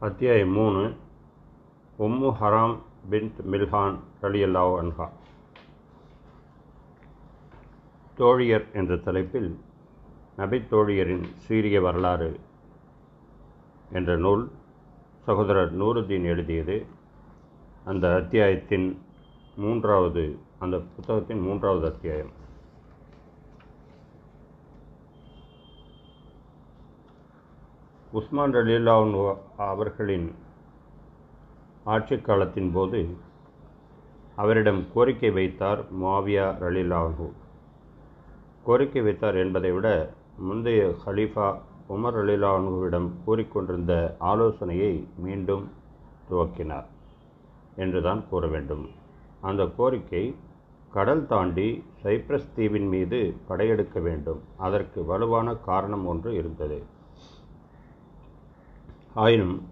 அத்தியாயம் மூணு. உம்மு ஹராம் பின்த் மில்ஹான் ரலியல்லாஹு அன்ஹா. தோழியர் என்ற தலைப்பில் நபி தோழியரின் சீரிய வரலாறு என்ற நூல் சகோதரர் நூருதீன் எழுதியது. அந்த அத்தியாயத்தின் மூன்றாவது அந்த புத்தகத்தின் மூன்றாவது அத்தியாயம். உஸ்மான் ரலியல்லாஹு அவர்களின் ஆட்சி காலத்தின் போது அவரிடம் கோரிக்கை வைத்தார் மாவியா ரலிலாஹு கோரிக்கை வைத்தார் என்பதை விட முந்தைய ஹலீஃபா உமர் ரலிலாஹுவிடம் கூறிக்கொண்டிருந்த ஆலோசனையை மீண்டும் துவக்கினார் என்றுதான் கூற வேண்டும். அந்த கோரிக்கை கடல் தாண்டி சைப்ரஸ் தீவின் மீது படையெடுக்க வேண்டும். அதற்கு வலுவான காரணம் ஒன்று இருந்தது. ஆயினும்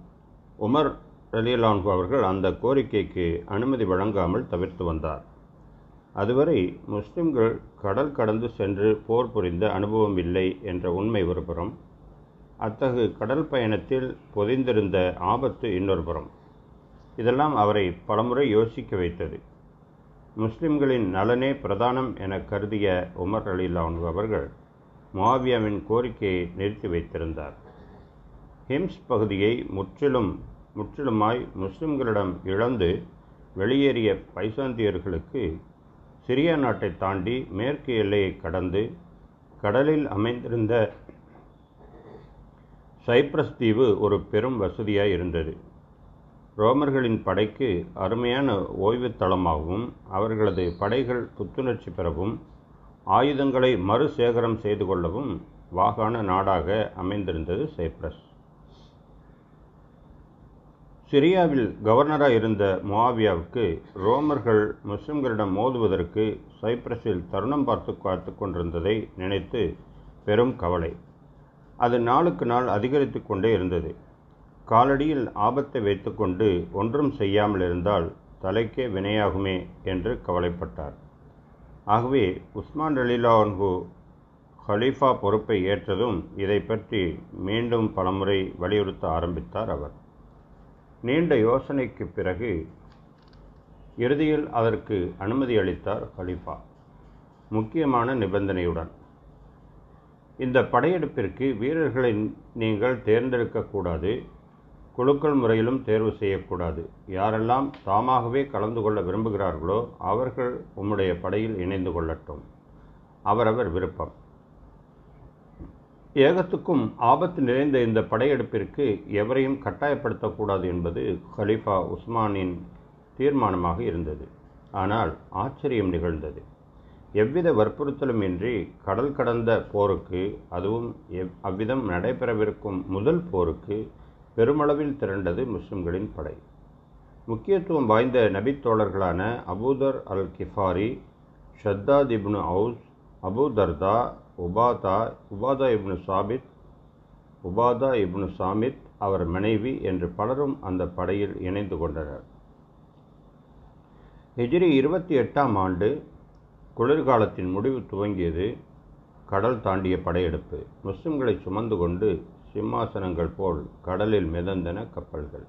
உமர் ரலியலான்கு அவர்கள் அந்த கோரிக்கைக்கு அனுமதி வழங்காமல் தவிர்த்து வந்தார். அதுவரை முஸ்லிம்கள் கடல் கடந்து சென்று போர் புரிந்த அனுபவம் இல்லை என்ற உண்மை ஒருபுறம் அத்தகு கடல் பயணத்தில் பொதிந்திருந்த ஆபத்து இன்னொரு புறம். இதெல்லாம் அவரை பலமுறை யோசிக்க வைத்தது. முஸ்லிம்களின் நலனே பிரதானம் என கருதிய உமர் அலிலான் அவர்கள் மாவியாவின் கோரிக்கையை நிறுத்தி வைத்திருந்தார். ஹிம்ஸ் பகுதியை முற்றிலும் முற்றிலுமாய் முஸ்லிம்களிடம் இழந்து வெளியேறிய பைசாந்தியர்களுக்கு சிரியா நாட்டை தாண்டி மேற்கு எல்லையை கடந்து கடலில் அமைந்திருந்த சைப்ரஸ் தீவு ஒரு பெரும் வசதியாக இருந்தது. ரோமர்களின் படைக்கு அருமையான ஓய்வு தளமாகவும் அவர்களது படைகள் புத்துணர்ச்சி பெறவும் ஆயுதங்களை மறுசேகரம் செய்து கொள்ளவும் வாகான நாடாக அமைந்திருந்தது சைப்ரஸ். சிரியாவில் கவர்னராக இருந்த முவாவியாவுக்கு ரோமர்கள் முஸ்லிம்களிடம் மோதுவதற்கு சைப்ரஸில் தருணம் பார்த்து பார்த்து கொண்டிருந்ததை நினைத்து பெரும் கவலை. அது நாளுக்கு நாள் அதிகரித்து கொண்டே இருந்தது. காலடியில் ஆபத்தை வைத்துக்கொண்டு ஒன்றும் செய்யாமல் இருந்தால் தலைக்கே வினையாகுமே என்று கவலைப்பட்டார். ஆகவே உஸ்மான் ரலீலான்கு ஹலீஃபா பொறுப்பை ஏற்றதும் இதை பற்றி மீண்டும் பலமுறை வலியுறுத்த ஆரம்பித்தார் அவர். நீண்ட யோசனைக்கு பிறகு இறுதியில் அதற்கு அனுமதி அளித்தார் ஹலிஃபா முக்கியமான நிபந்தனையுடன் இந்த படையெடுப்பிற்கு வீரர்களை நீங்கள் தேர்ந்தெடுக்கக்கூடாது குழுக்கள் முறையிலும் தேர்வு செய்யக்கூடாது. யாரெல்லாம் தாமாகவே கலந்து கொள்ள விரும்புகிறார்களோ அவர்கள் உம்முடைய படையில் இணைந்து கொள்ளட்டும். அவரவர் விருப்பம். ஏகத்துக்கும் ஆபத்து நிறைந்த இந்த படையெடுப்பிற்கு எவரையும் கட்டாயப்படுத்தக்கூடாது என்பது ஹலீஃபா உஸ்மானின் தீர்மானமாக இருந்தது. ஆனால் ஆச்சரியம் நிகழ்ந்தது. எவ்வித வற்புறுத்தலும் இன்றி கடல் கடந்த போருக்கு அதுவும் எவ் அவ்விதம் நடைபெறவிருக்கும் முதல் போருக்கு பெருமளவில் திரண்டது முஸ்லிம்களின் படை. முக்கியத்துவம் வாய்ந்த நபித்தோழர்களான Abu Dharr al Ghifari Shaddad ibn Aws Abu Darda Ubada Ubada ibn Sabit Ubada ibn சாமித் அவர் மனைவி என்று பலரும் அந்த படையில் இணைந்து கொண்டனர். ஹிஜ்ரி இருபத்தி எட்டாம் ஆண்டு குளிர்காலத்தின் முடிவு துவங்கியது கடல் தாண்டிய படையெடுப்பு. முஸ்லிம்களை சுமந்து கொண்டு சிம்மாசனங்கள் போல் கடலில் மிதந்தன கப்பல்கள்.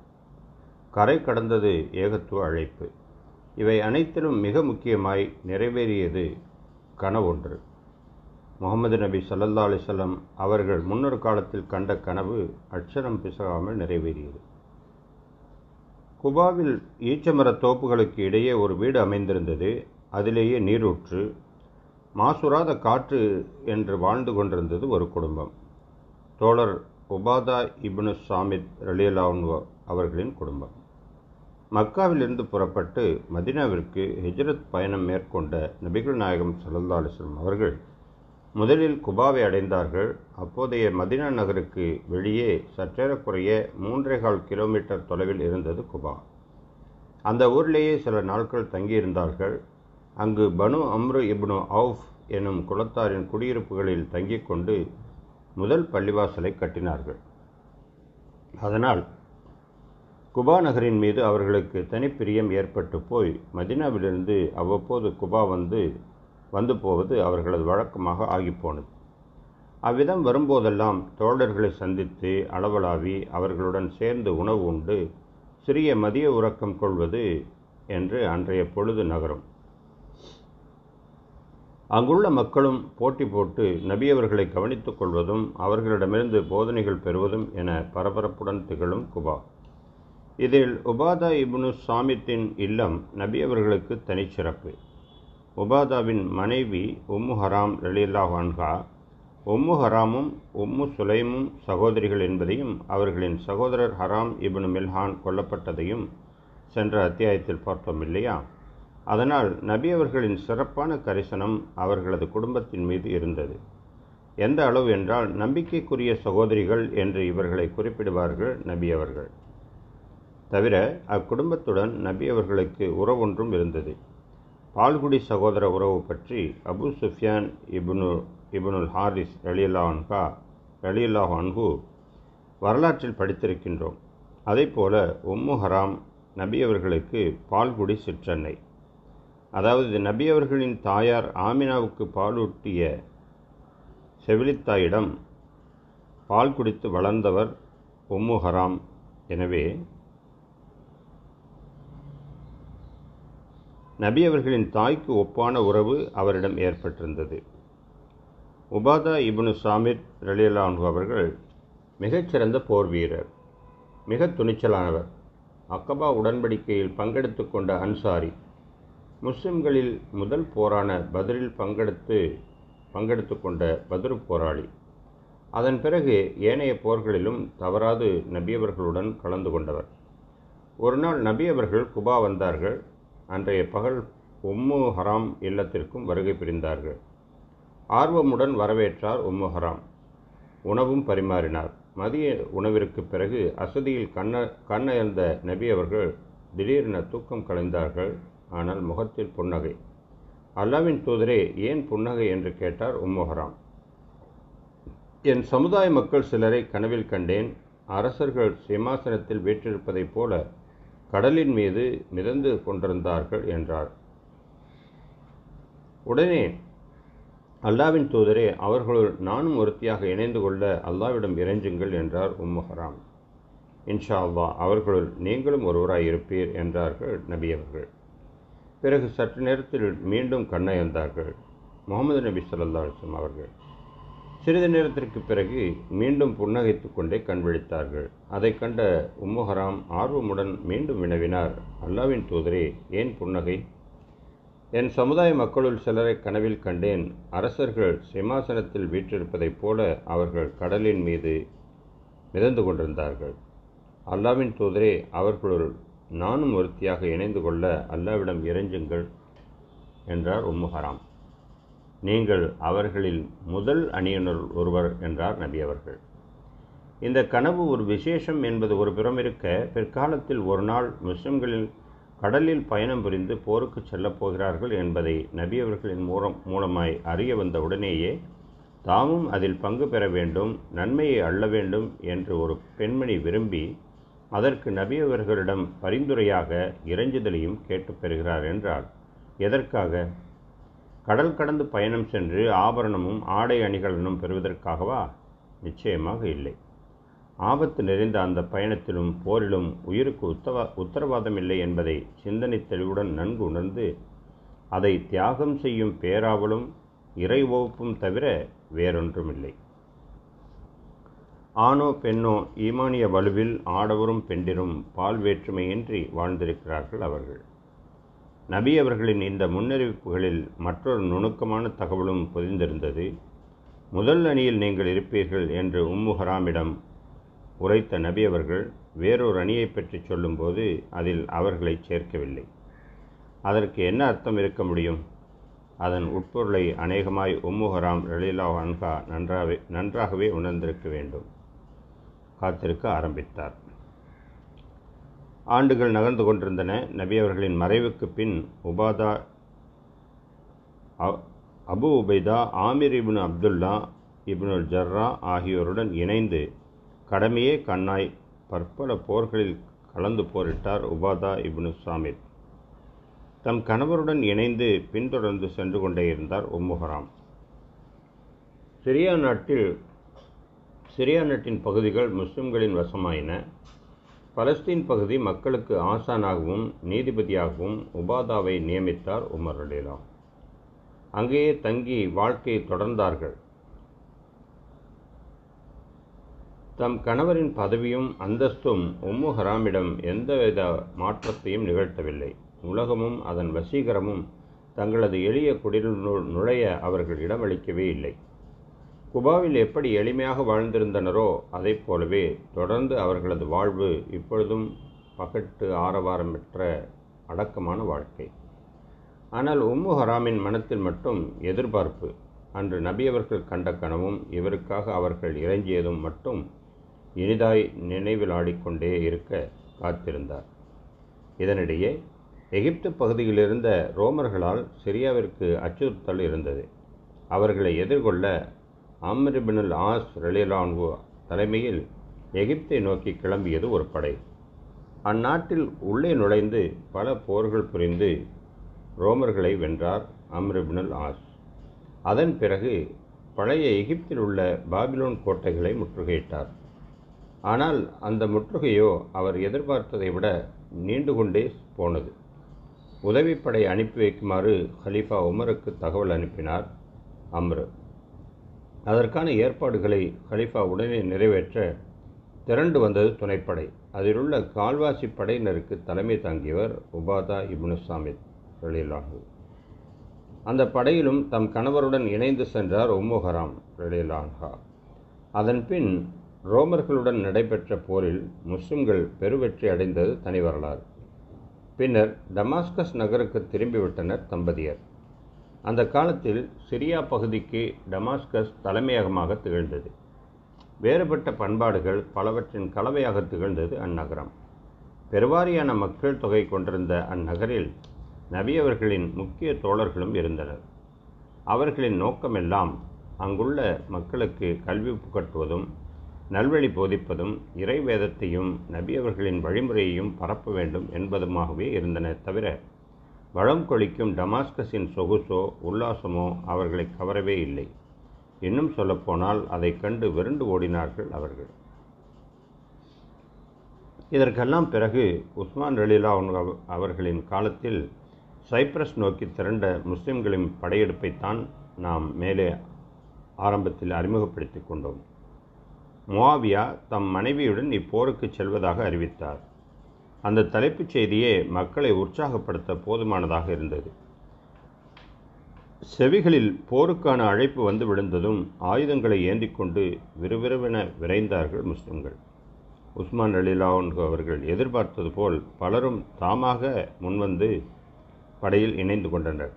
கரை கடந்தது ஏகத்துவ அழைப்பு. இவை அனைத்திலும் மிக முக்கியமாய் நிறைவேறியது கனவொன்று. முகமது நபி சல்லல்லா அலிசல்லம் அவர்கள் முன்னொரு காலத்தில் கண்ட கனவு அட்சரம் பிசகாமல் நிறைவேறியது. குபாவில் ஈச்சமர தோப்புகளுக்கு இடையே ஒரு வீடு அமைந்திருந்தது. அதிலேயே நீரூற்று மாசுராத காற்று என்று வாழ்ந்து கொண்டிருந்தது ஒரு குடும்பம். தோழர் உபாதா இப்னு சாமித் ரலியலான் அவர்களின் குடும்பம். மக்காவிலிருந்து புறப்பட்டு மதினாவிற்கு ஹிஜ்ரத் பயணம் மேற்கொண்ட நபிகள் நாயகம் சல்லல்லா அலிஸ்லம் அவர்கள் முதலில் குபாவை அடைந்தார்கள். அப்போதைய மதினா நகருக்கு வெளியே சற்றேறக்குறைய மூன்றேகால் கிலோமீட்டர் தொலைவில் இருந்தது குபா. அந்த ஊரிலேயே சில நாட்கள் தங்கியிருந்தார்கள். அங்கு பனு அம்ரு இப்னு அவுஃப் எனும் குலத்தாரின் குடியிருப்புகளில் தங்கிக் கொண்டு முதல் பள்ளிவாசலை கட்டினார்கள். அதனால் குபா நகரின் மீது அவர்களுக்கு தனிப்பிரியம் ஏற்பட்டு போய் மதினாவிலிருந்து அவ்வப்போது குபா வந்து வந்து போவது அவர்களது வழக்கமாக ஆகிப்போனது. அவ்விதம் வரும்போதெல்லாம் தோழர்களை சந்தித்து அளவலாவி அவர்களுடன் சேர்ந்து உணவு உண்டு சிறிய மதிய உறக்கம் கொள்வது என்று அன்றைய பொழுது நகரும். அங்குள்ள மக்களும் போட்டி போட்டு நபியவர்களை கவனித்துக் கொள்வதும் அவர்களிடமிருந்து போதனைகள் பெறுவதும் என பரபரப்புடன் திகழும் குபா. இதில் உபாதா இப்னு சாமித்தின் இல்லம் நபியவர்களுக்கு தனிச்சிறப்பு. உபாதாவின் மனைவி உம்மு ஹராம் ரலியல்லாஹ் வான்கா உம்மு ஹராமும் உம்மு சுலைமும் சகோதரிகள் என்பதையும் அவர்களின் சகோதரர் ஹராம் இபனு மில்ஹான் கொல்லப்பட்டதையும் சென்ற அத்தியாயத்தில் பார்த்தோம் இல்லையா? அதனால் நபி அவர்களின் சிறப்பான கரிசனம் அவர்களது குடும்பத்தின் மீது இருந்தது. எந்த அளவு என்றால் நம்பிக்கைக்குரிய சகோதரிகள் என்று இவர்களை குறிப்பிடுவார்கள் நபி அவர்கள். தவிர அக்குடும்பத்துடன் நபி அவர்களுக்கு உறவொன்றும் இருந்தது. பால்குடி சகோதர உறவு பற்றி அபு சுஃபியான் இபுனு இபுனுல் ஹாரிஸ் ரலியல்லாஹா ரலியல்லாஹ் அன்ஹு வரலாற்றில் படித்திருக்கின்றோம். அதேபோல உம்மு ஹராம் நபி அவர்களுக்கு பால்குடி சிற்றன்னை. அதாவது நபி அவர்களின் தாயார் ஆமினாவுக்கு பாலூட்டிய செவிலித்தாயிடம் பால் குடித்து வளர்ந்தவர் உம்மு ஹராம். எனவே நபி அவர்களின் தாய்க்கு ஒப்பான உறவு அவரிடம் ஏற்பட்டிருந்தது. உபாதா இப்னு சாமித் ரலியலானு அவர்கள் மிகச்சிறந்த போர் வீரர் மிக துணிச்சலானவர். அக்கபா உடன்படிக்கையில் பங்கெடுத்து கொண்ட அன்சாரி முஸ்லிம்களில் முதல் போரான பதிலில் பங்கெடுத்து பங்கெடுத்து கொண்ட பதிரு போராளி. அதன் பிறகு ஏனைய போர்களிலும் தவறாது நபியவர்களுடன் கலந்து கொண்டவர். ஒரு நாள் நபியவர்கள் குபா வந்தார்கள். அன்றைய பகல் உம்மு ஹராம் இல்லத்திற்கும் வருகை புரிந்தார்கள். ஆர்வமுடன் வரவேற்றார் உம்மு ஹராம். உணவும் பரிமாறினார். மதிய உணவிற்கு பிறகு அசதியில் கண்ண கண்ணயர்ந்த நபி அவர்கள் திடீரென தூக்கம் கலைந்தார்கள். ஆனால் முகத்தில் புன்னகை. அல்லாவின் தூதரே ஏன் புன்னகை என்று கேட்டார் உம்முஹராம் என் சமுதாய மக்கள் சிலரை கனவில் கண்டேன். அரசர்கள் சிம்மாசனத்தில் வீற்றிருப்பதைப் போல கடலின் மீது மிதந்து கொண்டிருந்தார்கள் என்றார். உடனே அல்லாவின் தூதரே அவர்களுள் நானும் ஒருத்தியாக இணைந்து கொள்ள அல்லாவிடம் இறைஞ்சுங்கள் என்றார் உம்முஹராம். இன்ஷா அல்லா அவர்களுள் நீங்களும் ஒருவராய் இருப்பீர் என்றார்கள் நபி அவர்கள். பிறகு சற்று நேரத்தில் மீண்டும் கண்ணயந்தார்கள். முகமது நபி சொல்லா அலுவலம் அவர்கள். சிறிது நேரத்திற்கு பிறகு மீண்டும் புன்னகைத்து கொண்டே கண் விழித்தார்கள். அதை கண்ட உம்முஹராம் ஆர்வமுடன் மீண்டும் வினவினார். அல்லாவின் தூதரே ஏன் புன்னகை? என் சமுதாய மக்களுள் சிலரை கனவில் கண்டேன். அரசர்கள் சிம்மாசனத்தில் வீற்றிருப்பதைப் போல அவர்கள் கடலின் மீது மிதந்து கொண்டிருந்தார்கள். அல்லாவின் தூதரே அவர்களுள் நானும் ஒருத்தியாக இணைந்து கொள்ள அல்லாவிடம் இறைஞ்சுங்கள் என்றார் உம்முஹராம். நீங்கள் அவர்களில் முதல் அணியினர் ஒருவர் என்றார் நபி அவர்கள். இந்த கனவு ஒரு விசேஷம் என்பது ஒரு புறம் இருக்க பிற்காலத்தில் ஒரு நாள் முஸ்லிம்களில் கடலில் பயணம் புரிந்து போருக்கு செல்லப் போகிறார்கள் என்பதை நபி அவர்களின் மூலம் மூலமாய் அறிய வந்த உடனேயே தாமும் அதில் பங்கு பெற வேண்டும் நன்மையை அள்ள வேண்டும் என்று ஒரு பெண்மணி விரும்பி அதற்கு நபி அவர்களிடம் பரிந்துரையாக இறைஞ்சுதலையும் கேட்டு பெறுகிறார் என்றால் எதற்காக? கடல் கடந்து பயணம் சென்று ஆபரணமும் ஆடை அணிகலனும் பெறுவதற்காகவா? நிச்சயமாக இல்லை. ஆபத்து நிறைந்த அந்த பயணத்திலும் போரிலும் உயிருக்கு உத்தவா உத்தரவாதம் இல்லை என்பதை சிந்தனை தெளிவுடன் நன்கு உணர்ந்து அதை தியாகம் செய்யும் பேராவலும் இறை வகுப்பும் தவிர வேறொன்றுமில்லை. ஆணோ பெண்ணோ ஈமானிய வலுவில் ஆடவரும் பெண்டிரும் பால் வேற்றுமையின்றி வாழ்ந்திருக்கிறார்கள் அவர்கள். நபி அவர்களின் இந்த முன்னறிவிப்புகளில் மற்றொரு நுணுக்கமான தகவலும் பொதிந்திருந்தது. முதல் அணியில் நீங்கள் இருப்பீர்கள் என்று உம்மு ஹராமிடம் உரைத்த நபி அவர்கள் வேறொரு அணியை பற்றி சொல்லும்போது அதில் அவர்களை சேர்க்கவில்லை. அதற்கு என்ன அர்த்தம் இருக்க முடியும்? அதன் உட்பொருளை அநேகமாய் உம்முஹராம் ரலீலா அன்ஹா நன்றாகவே நன்றாகவே உணர்ந்திருக்க வேண்டும். காத்திருக்க ஆரம்பித்தார். ஆண்டுகள் நகர்ந்து கொண்டிருந்தன. நபி அவர்களின் மறைவுக்கு பின் உபாதா அபு உபைதா ஆமிர் இப்னு அப்துல்லா இப்னு ஜர்ரா ஆகியோருடன் இணைந்து கடமையே கண்ணாய் பற்பல போர்களில் கலந்து போரிட்டார் உபாதா இப்னு சாமித் தம் கணவருடன் இணைந்து பின்தொடர்ந்து சென்று கொண்டே இருந்தார் உம்முஹராம் சிரியா நாட்டில் சிரியா நாட்டின் பகுதிகள் முஸ்லிம்களின் வசமாயின. பலஸ்தீன் பகுதி மக்களுக்கு ஆசானாகவும் நீதிபதியாகவும் உபாதாவை நியமித்தார் உமர் அலிலாம் அங்கேயே தங்கி வாழ்க்கையை தொடர்ந்தார்கள். தம் கணவரின் பதவியும் அந்தஸ்தும் உம்மு ஹராமிடம் எந்தவித மாற்றத்தையும் நிகழ்த்தவில்லை. உலகமும் அதன் வசீகரமும் தங்களது எளிய குடிலுள் நுழைய அவர்கள் இடமளிக்கவே இல்லை. குபாவில் எப்படி எளிமையாக வாழ்ந்திருந்தனரோ அதைப் போலவே தொடர்ந்து அவர்களது வாழ்வு இப்பொழுதும் பகட்டு ஆரவாரமற்ற அடக்கமான வாழ்க்கை. ஆனால் உம்மு ஹராமின் மனத்தில் மட்டும் எதிர்பார்ப்பு. அன்று நபி அவர்கள் கண்ட கனவும் இவருக்காக அவர்கள் இறங்கியதும் மட்டும் இனிதாய் நினைவில் ஆடிக்கொண்டே இருக்க காத்திருந்தார். இதனிடையே எகிப்து பகுதியில் இருந்த ரோமர்களால் சிரியாவிற்கு அச்சுறுத்தல் இருந்தது. அவர்களை எதிர்கொள்ள அம்ரிபினுல் ஆஸ் ரெலிலான்வு தலைமையில் எகிப்தை நோக்கி கிளம்பியது ஒரு படை. அந்நாட்டில் உள்ளே நுழைந்து பல போர்கள் புரிந்து ரோமர்களை வென்றார் அம்ரிபினுல் ஆஸ் அதன் பிறகு பழைய எகிப்தில் உள்ள பாபிலோன் கோட்டைகளை முற்றுகையிட்டார். ஆனால் அந்த முற்றுகையோ அவர் எதிர்பார்த்ததை விட நீண்டு கொண்டே போனது. உதவிப்படை அனுப்பி வைக்குமாறு ஹலீஃபா உமருக்கு தகவல் அனுப்பினார் அம்ரு அதற்கான ஏற்பாடுகளை ஹலிஃபா உடனே நிறைவேற்ற திரண்டு வந்தது துணைப்படை. அதிலுள்ள கால்வாசி படையினருக்கு தலைமை தாங்கியவர் உபாதா இப்னு சாமித் அந்த படையிலும் தம் கணவருடன் இணைந்து சென்றார் உம்முஹராம் ரலீலான்ஹா அதன் பின் ரோமர்களுடன் நடைபெற்ற போரில் முஸ்லிம்கள் பெருவெற்றி அடைந்தது தனி வரலாறு. பின்னர் டமாஸ்கஸ் நகருக்கு திரும்பிவிட்டனர் தம்பதியர். அந்த காலத்தில் சிரியா பகுதிக்கு டமாஸ்கஸ் தலைமையகமாக திகழ்ந்தது. வேறுபட்ட பண்பாடுகள் பலவற்றின் கலவையாக திகழ்ந்தது அந்நகரம். பெருவாரியான மக்கள் தொகை கொண்டிருந்த அந்நகரில் நபியவர்களின் முக்கிய தோழர்களும் இருந்தனர். அவர்களின் நோக்கமெல்லாம் அங்குள்ள மக்களுக்கு கல்வி புகட்டுவதும் நல்வழி போதிப்பதும் இறை வேதத்தையும் நபியவர்களின் வழிமுறையையும் பரப்ப வேண்டும் என்பதுமாகவே இருந்தன தவிர வளம் கொளிக்கும் டமாஸ்கஸின் சொகுசோ உல்லாசமோ அவர்களை கவரவே இல்லை. இன்னும் சொல்லப்போனால் அதை கண்டு விருண்டு ஓடினார்கள் அவர்கள். இதற்கெல்லாம் பிறகு உஸ்மான் ரலீலா அவர்களின் காலத்தில் சைப்ரஸ் நோக்கி திரண்ட முஸ்லிம்களின் படையெடுப்பைத்தான் நாம் மேலே ஆரம்பத்தில் அறிமுகப்படுத்திக் கொண்டோம். முவாவியா தம் மனைவியுடன் இப்போருக்கு செல்வதாக அறிவித்தார். அந்த தலைப்புச் செய்தியே மக்களை உற்சாகப்படுத்த போதுமானதாக இருந்தது. செவிகளில் போருக்கான அழைப்பு வந்து விழுந்ததும் ஆயுதங்களை ஏந்தி கொண்டு விறுவிறுவென விரைந்தார்கள் முஸ்லிம்கள். உஸ்மான் அலிலான் அவர்கள் எதிர்பார்த்தது போல் பலரும் தாமாக முன்வந்து படையில் இணைந்து கொண்டனர்.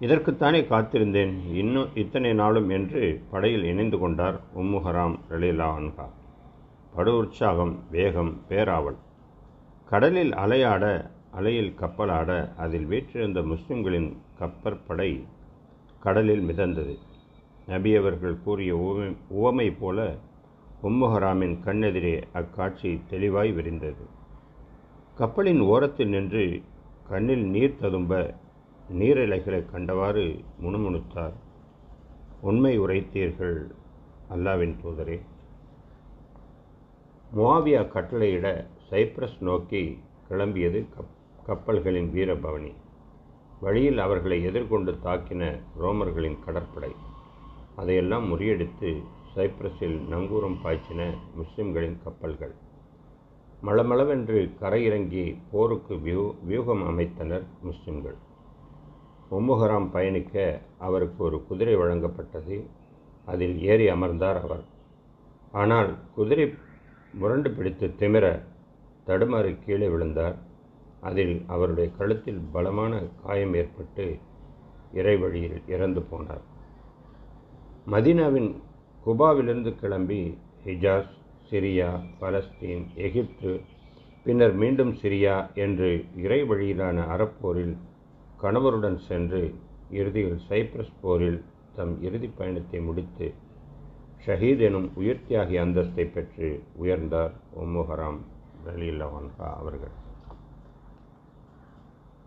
இதற்குத்தானே காத்திருந்தேன். இன்னும் இத்தனை நாளும் என்று படையில் இணைந்து கொண்டார் உம்முஹராம் ரலீலா அன்ஹா. படு உற்சாகம் வேகம் பேராவல். கடலில் அலையாட அலையில் கப்பலாட அதில் வீற்றிருந்த முஸ்லிம்களின் கப்பற்படை கடலில் மிதந்தது. நபியவர்கள் கூறிய உவமை உவமை போல உம்முஹராமின் கண்ணெதிரே அக்காட்சி தெளிவாய் விரிந்தது. கப்பலின் ஓரத்தில் நின்று கண்ணில் நீர் ததும்ப நீரிலைகளை கண்டவாறு முணுமுணுத்தார். உண்மை உரைத்தீர்கள் அல்லாவின் தூதரே. முவாவியா கட்டளையிட சைப்ரஸ் நோக்கி கிளம்பியது கப் கப்பல்களின் வீரபவனி. வழியில் அவர்களை எதிர்கொண்டு தாக்கின ரோமர்களின் கடற்படை. அதையெல்லாம் முறியடித்து சைப்ரஸில் நங்கூரம் பாய்ச்சின முஸ்லிம்களின் கப்பல்கள். மளமளவென்று கரையிறங்கி போருக்கு வியூ வியூகம் அமைத்தனர் முஸ்லிம்கள். உம்முகராம் பயணிக்க அவருக்கு ஒரு குதிரை வழங்கப்பட்டது. அதில் ஏறி அமர்ந்தார் அவர். ஆனால் குதிரை முரண்டு பிடித்து திமிர தடுமாறி கீழே விழுந்தார். அதில் அவருடைய கழுத்தில் பலமான காயம் ஏற்பட்டு இறைவழியில் இறந்து போனார். மதீனாவின் குபாவிலிருந்து கிளம்பி ஹிஜாஸ் சிரியா பலஸ்தீன் எகிப்து பின்னர் மீண்டும் சிரியா என்று இறை வழியிலான அறப்போரில் கணவருடன் சென்று இறுதியில் சைப்ரஸ் போரில் தம் இறுதிப் பயணத்தை முடித்து ஷஹீத் எனும் உயிர்த்தியாகி அந்தஸ்தை பெற்று உயர்ந்தார் உம்முஹராம் ரலீல்லவான்ஹா அவர்கள்.